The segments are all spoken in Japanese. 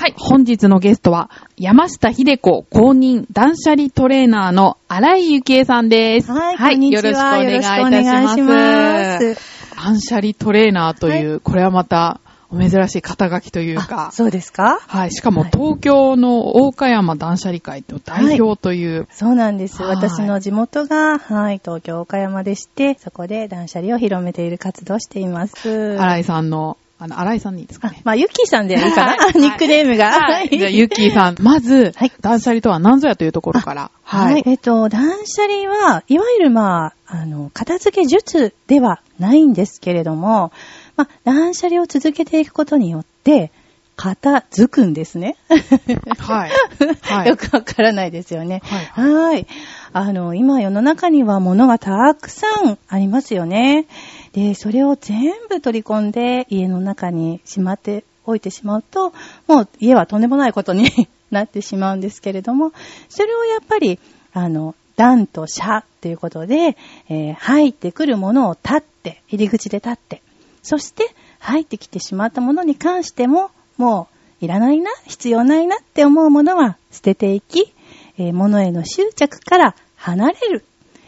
はい、本日のゲストは、山下秀子公認断捨離トレーナーの荒井ゆきえさんです。はい、は。よろしくお願いいたします。よろしくお願いします。断捨離トレーナーという、これはまた、お珍しい肩書きというあか、そうですか？はい、しかもはい東京の大岡山断捨離会の代表という、そうなんです。はい私の地元が、はい、東京岡山でして、そこで断捨離を広めている活動をしています。荒井さんの、あの、荒井さんでいいですかね。あまあ、ゆきーさんでいいかな、はい ニックネームが。はい。じゃあ、ゆっきーさん、まず、はい断捨離とは何ぞやというところから。はい。。えっと、断捨離は、いわゆるまあ、あの、片付け術ではないんですけれども、まあ、断捨離を続けていくことによって、片付くんですね。はい。はいよくわからないですよね。はいはい。あの、今世の中には物がたくさんありますよね。で、それを全部取り込んで家の中にしまっておいてしまうと、もう家はとんでもないことに なってしまうんですけれども、それをやっぱり、あの、段と車っていうことで、えー入ってくるものを立って、入り口で立って、そして入ってきてしまったものに関しても、もういらないな、必要ないなって思うものは捨てていき、えー物への執着から離れる。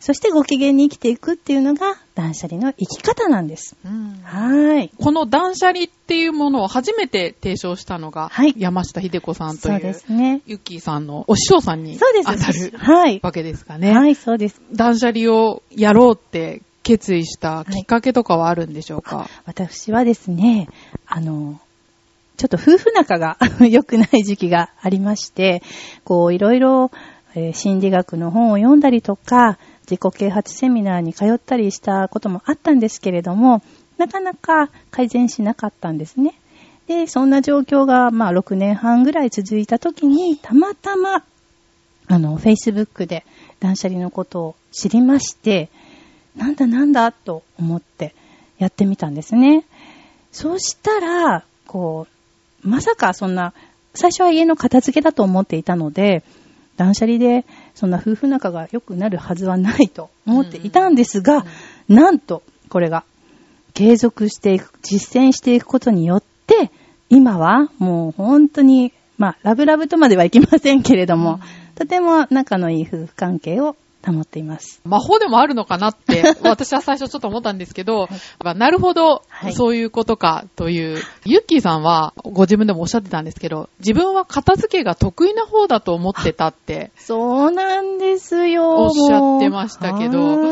そしてご機嫌に生きていくっていうのが断捨離の生き方なんです。うんはい。この断捨離っていうものを初めて提唱したのが、はい山下秀子さんとそうでいう、すね。ゆっきーさんのお師匠さんに当た。るはい。わけですかね。はい、そうです。断捨離をやろうって決意したきっかけとかはあるんでしょうか、私はですね、あの、ちょっと夫婦仲が 良くない時期がありまして、こういろいろ、えー心理学の本を読んだりとか、自己啓発セミナーに通ったりしたこともあったんですけれども、なかなか改善しなかったんですね。で、そんな状況が、まあ、6年半ぐらい続いた時に、たまたま、あの、Facebook で断捨離のことを知りまして、なんだなんだと思ってやってみたんですね。そうしたら、こう、まさかそんな、最初は家の片付けだと思っていたので、断捨離でそんな夫婦仲が良くなるはずはないと思っていたんですが、なんと、これが、継続していく、実践していくことによって、今はもう本当に、まあ、ラブラブとまではいきませんけれども、とても仲のいい夫婦関係を保っています。魔法でもあるのかなって、私は最初ちょっと思ったんですけど、まあなるほどは、いそういうことかという、ユッキーさんはご自分でもおっしゃってたんですけど、自分は片付けが得意な方だと思ってたって、そうなんですよ。おっしゃってましたけど。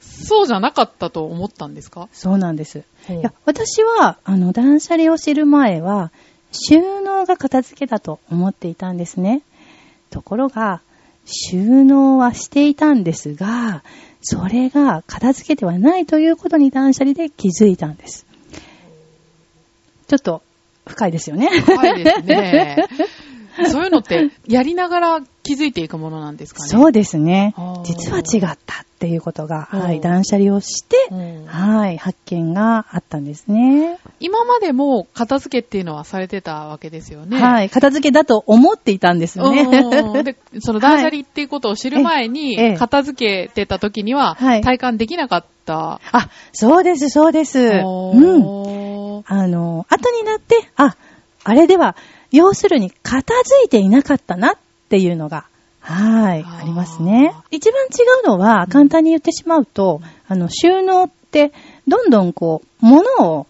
そうじゃなかったと思ったんですか？そうなんです。いや、私は、あの、断捨離を知る前は、収納が片付けだと思っていたんですね。ところが、収納はしていたんですが、それが片付けではないということに断捨離で気づいたんです。ちょっと深いですよね。深いですね。そういうのって、やりながら気づいていくものなんですかね？そうですね。実は違ったっていうことが、はうんい、断捨離をして、うんはい、発見があったんですね。今までも片付けっていうのはされてたわけですよね。はい、片付けだと思っていたんですよね。うんで、その断捨離っていうことを知る前に、ええ片付けてた時には、はい体感できなかった。あ、そうです、そうです。うん。うん。あの、後になって、あ、あれでは、要するに片付いていなかったなっていうのが、はい、ありますね。一番違うのは、簡単に言ってしまうと、あの、収納って、どんどんこう、物を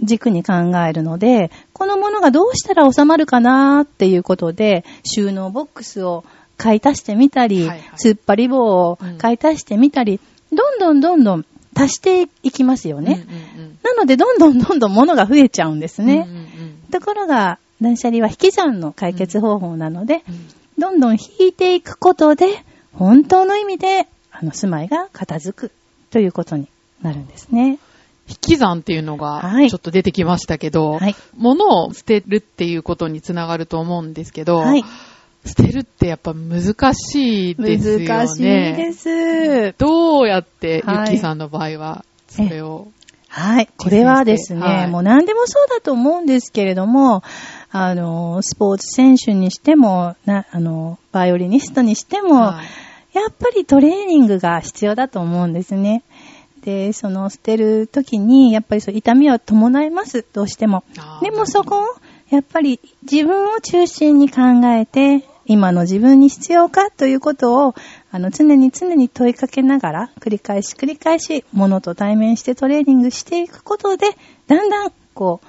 軸に考えるので、このものがどうしたら収まるかなっていうことで、収納ボックスを買い足してみたり、はいはい突っ張り棒を買い足してみたり、どんどんどんどん足していきますよね。うんうんなので、どんどんどんどん物が増えちゃうんですうん。ね。うんうんところが、断捨離は引き算の解決方法なので、うんどんどん引いていくことで、本当の意味で、あの、住まいが片付くということになるんですね。引き算っていうのがはいちょっと出てきましたけど、はい物を捨てるっていうことにつながると思うんですけど、はい。捨てるってやっぱ難しいですよね。難しいです。どうやって、ゆきーさんの場合は、それを。はい。これはですね、はいもう何でもそうだと思うんですけれども、あの、スポーツ選手にしても、な、あの、バイオリニストにしても、はい。やっぱりトレーニングが必要だと思うんですね。で、その捨てる時に、やっぱりそう痛みは伴います、どうしても。でもそこをやっぱり自分を中心に考えて、今の自分に必要かということを、あの、常に常に問いかけながら、繰り返し繰り返し、物と対面してトレーニングしていくことで、だんだん、こう、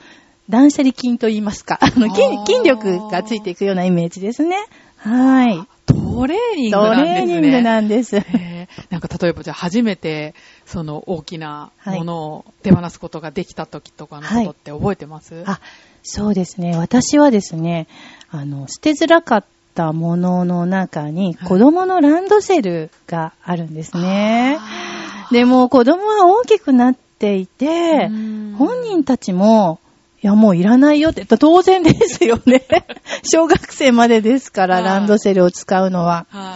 断捨離筋と言いますか、あの、筋筋力がついていくようなイメージですね。はい。トレーニングトなんですね。レーニングなんです。なんか例えばじゃあ初めてその大きなものを手放すことができた時とかのことって覚えてます、あ、そうですね。私はですね、あの、捨てづらかったものの中に、はい子供のランドセルがあるんですね。あでも、子供は大きくなっていてう、ん本人たちも、いや、もういらないよって、当然ですよね。小学生までですから、はいランドセルを使うのは。は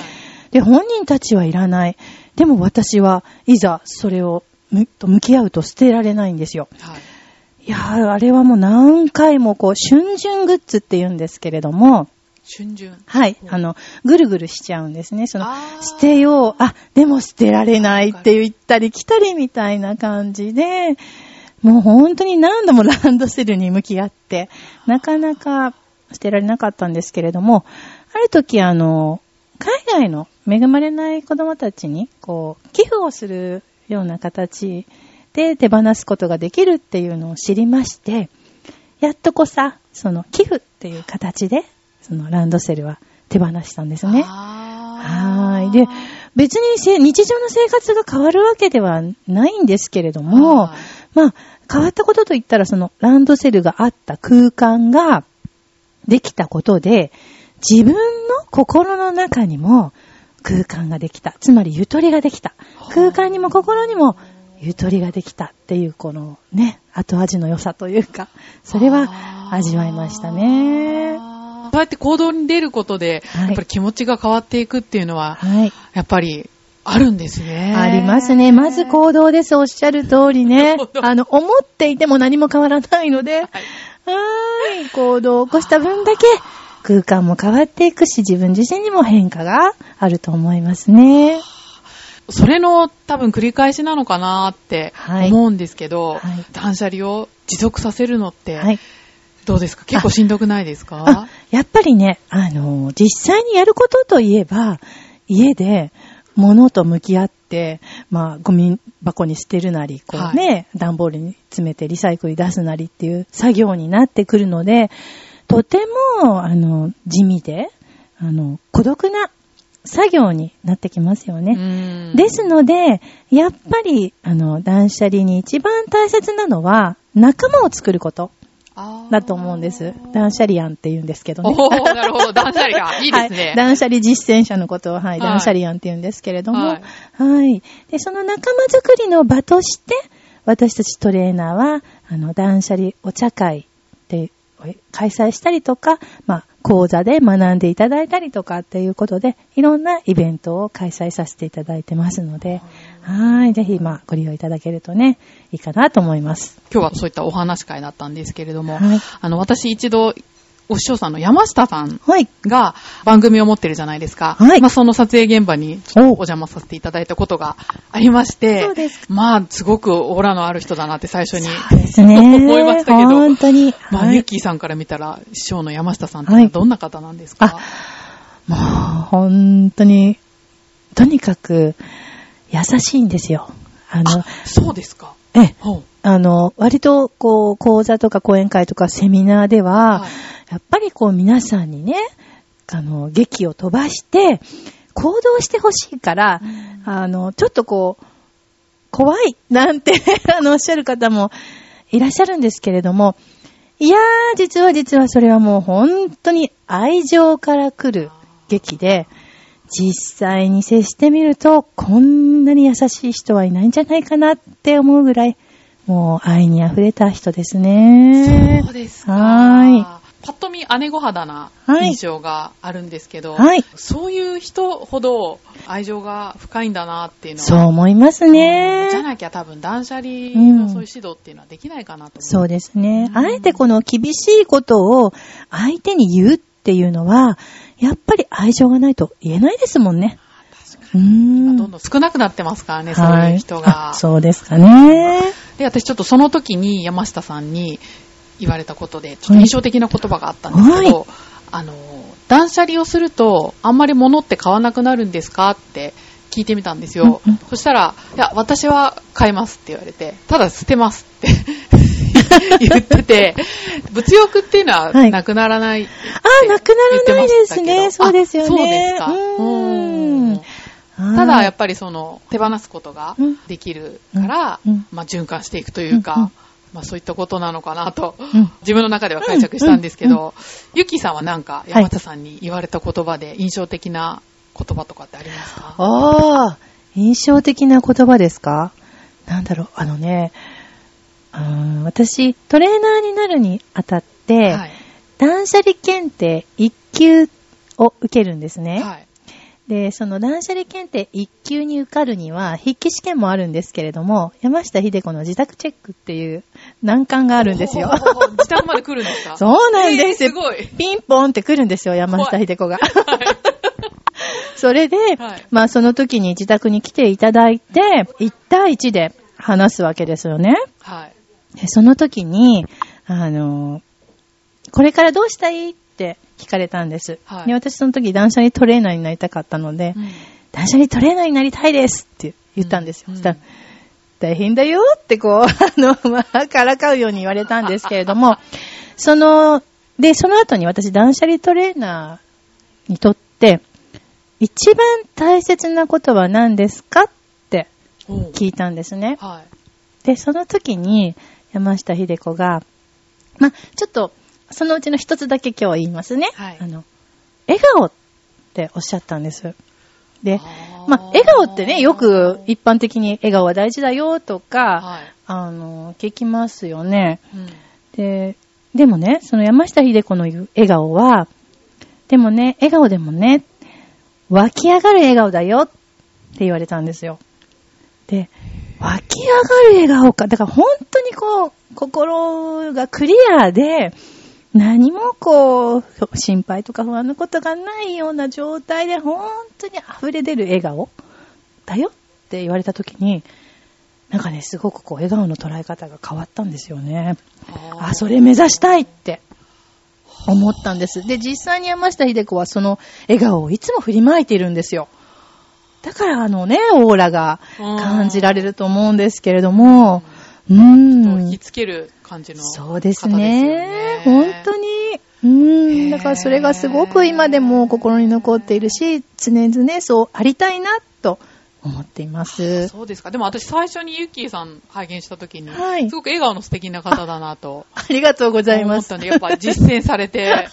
い。で、本人たちはいらない。でも私はいざそれをむと向き合うと捨てられないんですよ。はい。いやー、あれはもう何回もこう、春巡グッズって言うんですけれども、春巡。はい、うんあの、ぐるぐるしちゃうんですね。その捨てよう、あ、でも捨てられないって言ったり来たりみたいな感じで、もう本当に何度もランドセルに向き合って、なかなか捨てられなかったんですけれども、ある時あの、海外の恵まれない子供たちに、こう、寄付をするような形で手放すことができるっていうのを知りまして、やっとこさ、その寄付っていう形で、そのランドセルは手放したんですね。はい。で、別にせ日常の生活が変わるわけではないんですけれども、はいまあ、変わったことといったら、そのランドセルがあった空間ができたことで、自分の心の中にも空間ができた。つまりゆとりができた。空間にも心にもゆとりができたっていう、このね、後味の良さというか、それは味わいましたね。そうやって行動に出ることで、はいやっぱり気持ちが変わっていくっていうのは、はい。やっぱりあるんですね。ありますね。まず行動です。おっしゃる通りねあの、思っていても何も変わらないので、はーい。行動を起こした分だけ空間も変わっていくし、自分自身にも変化があると思いますね。それの多分繰り返しなのかなってはい思うんですけど、はい断捨離を持続させるのってはい。どうですか、結構しんどくないですあか、やっぱりね、あの、実際にやることといえば、家で物と向き合って、まあ、ゴミ箱に捨てるなり、こうね、段ボールに詰めてリサイクルに出すなりっていう作業になってくるので、とても、あの、地味で、あの、孤独な作業になってきますよね。うん。ですので、やっぱり、あの、断捨離に一番大切なのは、仲間を作ることだと思うんです。断捨離案って言うんですけどね。おーなるほど。断捨離が いいですね。はい、断捨離実践者のことを、はい、はい断捨離案って言うんですけれども、ははいい。で、その仲間作りの場として、私たちトレーナーは、あの、断捨離お茶会で開催したりとか、まあ、講座で学んでいただいたりとかっていうことで、いろんなイベントを開催させていただいてますので、はい。ぜひ、まあ、ご利用いただけるとね、いいかなと思います。今日はそういったお話会だったんですけれども、はいあの、私一度、お師匠さんの山下さんはい。が番組を持ってるじゃないですか。はいまあ、その撮影現場におお邪魔させていただいたことがありまして、そうですまあ、すごくオーラのある人だなって最初にそうですね。思いましたけど、本当に。まあ、はいユッキーさんから見たら、師匠の山下さんってどんな方なんですか、もう、本当に、とにかく、優しいんですよ。あのあ、そうですか。ええ、ほうあの、割と、こう、講座とか講演会とかセミナーでは、はい。やっぱりこう皆さんにね、あの、劇を飛ばして、行動してほしいから、あの、ちょっとこう、怖いなんて あの、おっしゃる方もいらっしゃるんですけれども、いやー、実は実はそれはもう本当に愛情から来る劇で、実際に接してみると、こんなに優しい人はいないんじゃないかなって思うぐらい、もう愛に溢れた人ですね。そうですか。はパッと見姉御肌なはい印象があるんですけど、はいそういう人ほど愛情が深いんだなっていうのは、そう思いますね。じゃなきゃ多分断捨離うんのそういう指導っていうのはできないかなと思そうですね。うんあえてこの厳しいことを相手に言うっていうのは、やっぱり愛情がないと言えないですもんね。うーん。どんどん少なくなってますからね、そういう人が。あそうですかね。で、私ちょっとその時に山下さんに、言われたことで、ちょっと印象的な言葉があったんですけど、あの、断捨離をすると、あんまり物って買わなくなるんですか？って聞いてみたんですよ。うんうんそしたら、いや、私は買いますって言われて、ただ捨てますって 言ってて、物欲っていうのははいなくならないってあ、なくならないですね。そうですよね。あそうですか。うーん。ただ、やっぱぱりその、手放すことがうん。できるから、まあ、循環していくというか、まあ、そういったことなのかなと、うん。自分の中では解釈したんですけうん。ど、ゆきさんはなんか、山田さんに言われた言葉で印象的な言葉とかってありますか？ああ、印象的な言葉ですか？なんだろう、あのね、うーん私、トレーナーになるにあたって、はい。断捨離検定1級を受けるんですね。はい。で、その断捨離検定1級に受かるには、筆記試験もあるんですけれども、山下秀子の自宅チェックっていう難関があるんですよ。自宅まで来るんですか？そうなんですえーすごい。ピンポンって来るんですよ、山下秀子が。それで、はいまあその時に自宅に来ていただいて、1対1で話すわけですよね。はい。でその時に、あの、これからどうしたい？って聞かれたんです。はいで私その時断捨離トレーナーになりたかったので、うん断捨離トレーナーになりたいですって言ったんですよ。うんそしたら、大変だよってこう、あの、まあ、からかうように言われたんですけれども、その、で、その後に私断捨離トレーナーにとって、一番大切なことは何ですかって聞いたんですね。はい。で、その時に山下秀子が、まあ、ちょっと、そのうちの一つだけ今日は言いますね。はいあの、笑顔っておっしゃったんです。で、まあ、笑顔ってね、よく一般的に笑顔は大事だよとか、はい。あの、聞きますよね。うんで、でもね、その山下秀子の言う笑顔は、でもね、笑顔でもね、湧き上がる笑顔だよって言われたんですよ。で、湧き上がる笑顔か。だから本当にこう、心がクリアで、何もこう、心配とか不安なことがないような状態で、本当に溢れ出る笑顔だよって言われたときに、なんかね、すごくこう、笑顔の捉え方が変わったんですよね。ああ、それ目指したいって思ったんです。で、実際に山下秀子はその笑顔をいつも振りまいているんですよ。だからあのね、オーラが感じられると思うんですけれども、うーん引き。つける感じのそうですね。本当に。うーん。だからそれがすごく今でも心に残っているし、常々そうありたいなと思っています。そうですか。でも私最初にユッキーさん拝見した時に、はいすごく笑顔の素敵な方だなとありがとうございます。思ったんで、やっぱ実践されて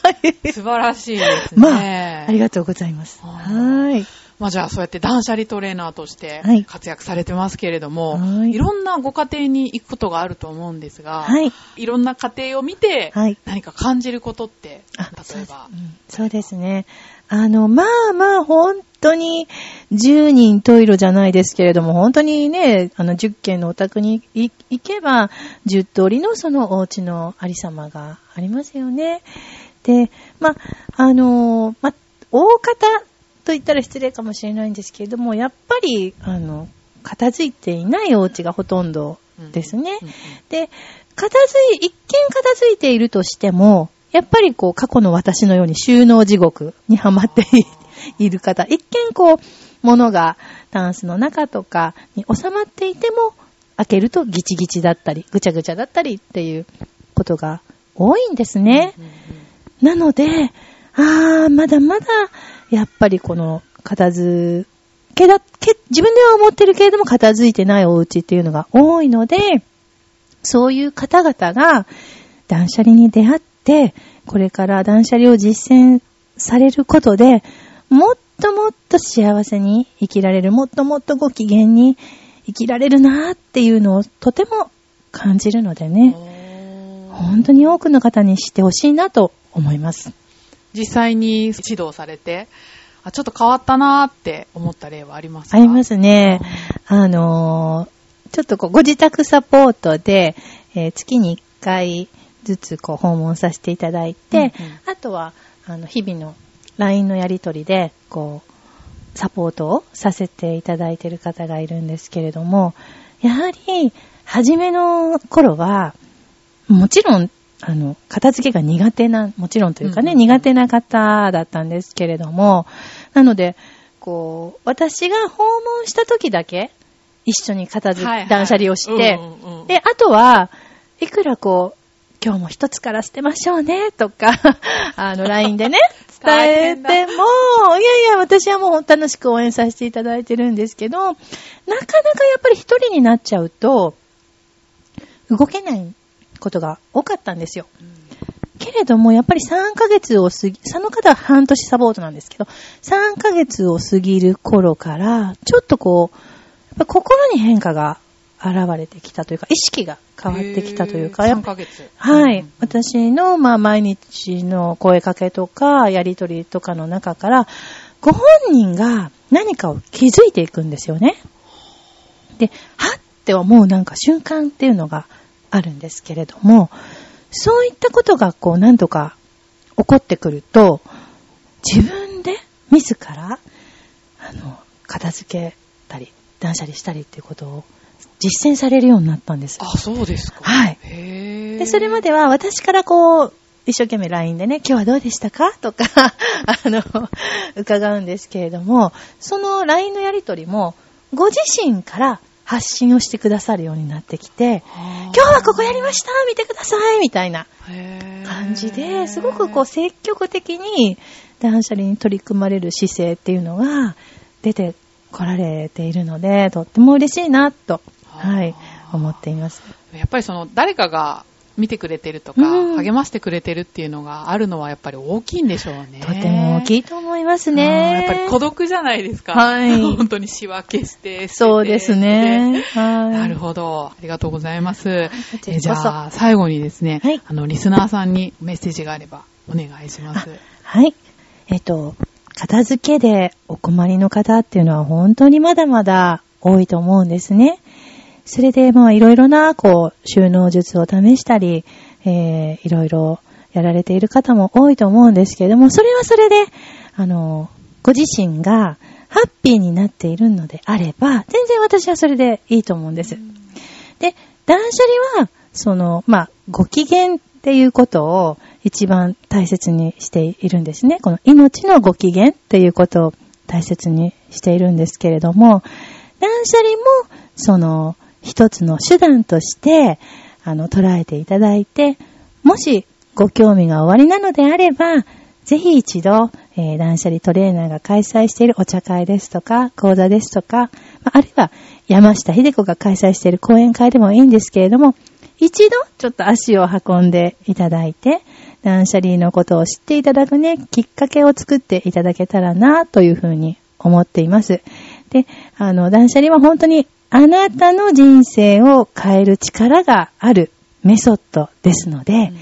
素晴らしいですまあ、ね。ありがとうございます。は はい。まあじゃあそうやって断捨離トレーナーとしてはい活躍されてますけれども、はいい、ろんなご家庭に行くことがあると思うんですが、はい。いろんな家庭を見てはい何か感じることって、あ例えばそう,、ですね。あの、まあまあ、本当に、10人十色じゃないですけれども、本当にね、あの、10軒のお宅にい行けば、10通りのそのお家のありさまがありますよね。で、まあ、あの、まあ、大方と言ったら失礼かもしれないんですけれども、やっぱり、あの、片付いていないお家がほとんどですね。うんうんで、片付い、一見片付いているとしても、やっぱりこう過去の私のように収納地獄にはまっていいる方、一見こう、物がタンスの中とかに収まっていても、開けるとギチギチだったり、ぐちゃぐちゃだったりっていうことが多いんですね。うんうんなので、あー、まだまだ、やっぱりこの、片付けだ、け、自分では思ってるけれども、片付いてないお家っていうのが多いので、そういう方々が、断捨離に出会って、これから断捨離を実践されることで、もっともっと幸せに生きられる、もっともっとご機嫌に生きられるなっていうのをとても感じるのでね、本当に多くの方に知ってほしいなと思います。実際に指導されて、あ、ちょっと変わったなーって思った例はありますか？ありますね。あのーちょっとこう、ご自宅サポートで、えー月に1回ずつこう、訪問させていただいて、うんうんあとは、あの、日々の LINE のやりとりで、こう、サポートをさせていただいている方がいるんですけれども、やはり、初めの頃は、もちろんあの、片付けが苦手な、もちろんというかね、うん苦手な方だったんですけれども、なので、こう、私が訪問した時だけ、一緒に片付け、はいはい。断捨離をして、うんうんうん。で、あとは、いくらこう、今日も一つから捨てましょうね、とか、あの、LINE でね、伝えても、いやいや、私はもう楽しく応援させていただいてるんですけど、なかなかやっぱり一人になっちゃうと、動けないことが多かったんですよ。けれども、やっぱり3ヶ月を過ぎ、その方は半年サポートなんですけど、3ヶ月を過ぎる頃から、ちょっとこう、心に変化が現れてきたというか、意識が変わってきたというか、やっ3ぱヶ月。はい。うん私の、まあ、毎日の声かけとか、やりとりとかの中から、ご本人が何かを気づいていくんですよね。で、はって思うなんか瞬間っていうのがあるんですけれども、そういったことがこう何度か起こってくると、自分で自ら、あの、片付けたり、断捨離したりっていうことを実践されるようになったんです。あ、そうですか。はい。へーで、それまでは私からこう、一生懸命 LINE でね、今日はどうでしたかとか、あの、伺うんですけれども、その LINE のやりとりも、ご自身から発信をしてくださるようになってきて、今日はここやりました見てくださいみたいな感じで、すごくこう積極的に断捨離に取り組まれる姿勢っていうのが出てこられているので、とっても嬉しいなと、はい、思っています。やっぱりその誰かが見てくれてるとか、うん励ましてくれてるっていうのがあるのはやっぱり大きいんでしょうね。とても大きいと思いますうんね。やっぱり孤独じゃないですか。はい 本当に仕分けして。そうですね。はい。なるほど。ありがとうございます。えじゃあ、最後にですね、はいあの、リスナーさんにメッセージがあればお願いします。はい。えっと、片付けでお困りの方っていうのは本当にまだまだ多いと思うんですね。それで、まあ、いろいろな、こう、収納術を試したり、えー、いろいろやられている方も多いと思うんですけれども、それはそれで、あの、ご自身がハッピーになっているのであれば、全然私はそれでいいと思うんです。で、断捨離は、その、まあ、ご機嫌っていうことを一番大切にしているんですね。この命のご機嫌っていうことを大切にしているんですけれども、断捨離も、その、一つの手段として、あの、捉えていただいて、もしご興味がおありなのであれば、ぜひ一度、えー断捨離トレーナーが開催しているお茶会ですとか、講座ですとか、あるいは山下秀子が開催している講演会でもいいんですけれども、一度ちょっと足を運んでいただいて、断捨離のことを知っていただくね、きっかけを作っていただけたらな、というふうに思っています。で、あの、断捨離は本当にあなたの人生を変える力があるメソッドですので、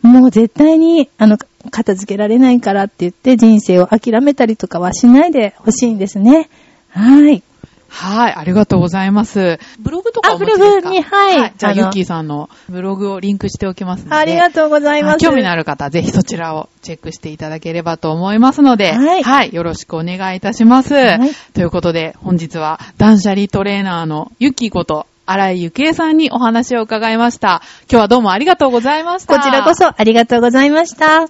もう絶対に、あの、片付けられないからって言って人生を諦めたりとかはしないでほしいんですね。はい。はい、ありがとうございます。ブログとかあブログにはいじゃあ、あのユッキーさんのブログをリンクしておきますので。ありがとうございます。あ興味のある方、ぜひそちらをチェックしていただければと思いますので、はいよろしくお願いいたします。はいということで、本日は断捨離トレーナーのユッキーこと、荒井ゆきえさんにお話を伺いました。今日はどうもありがとうございました。こちらこそありがとうございました。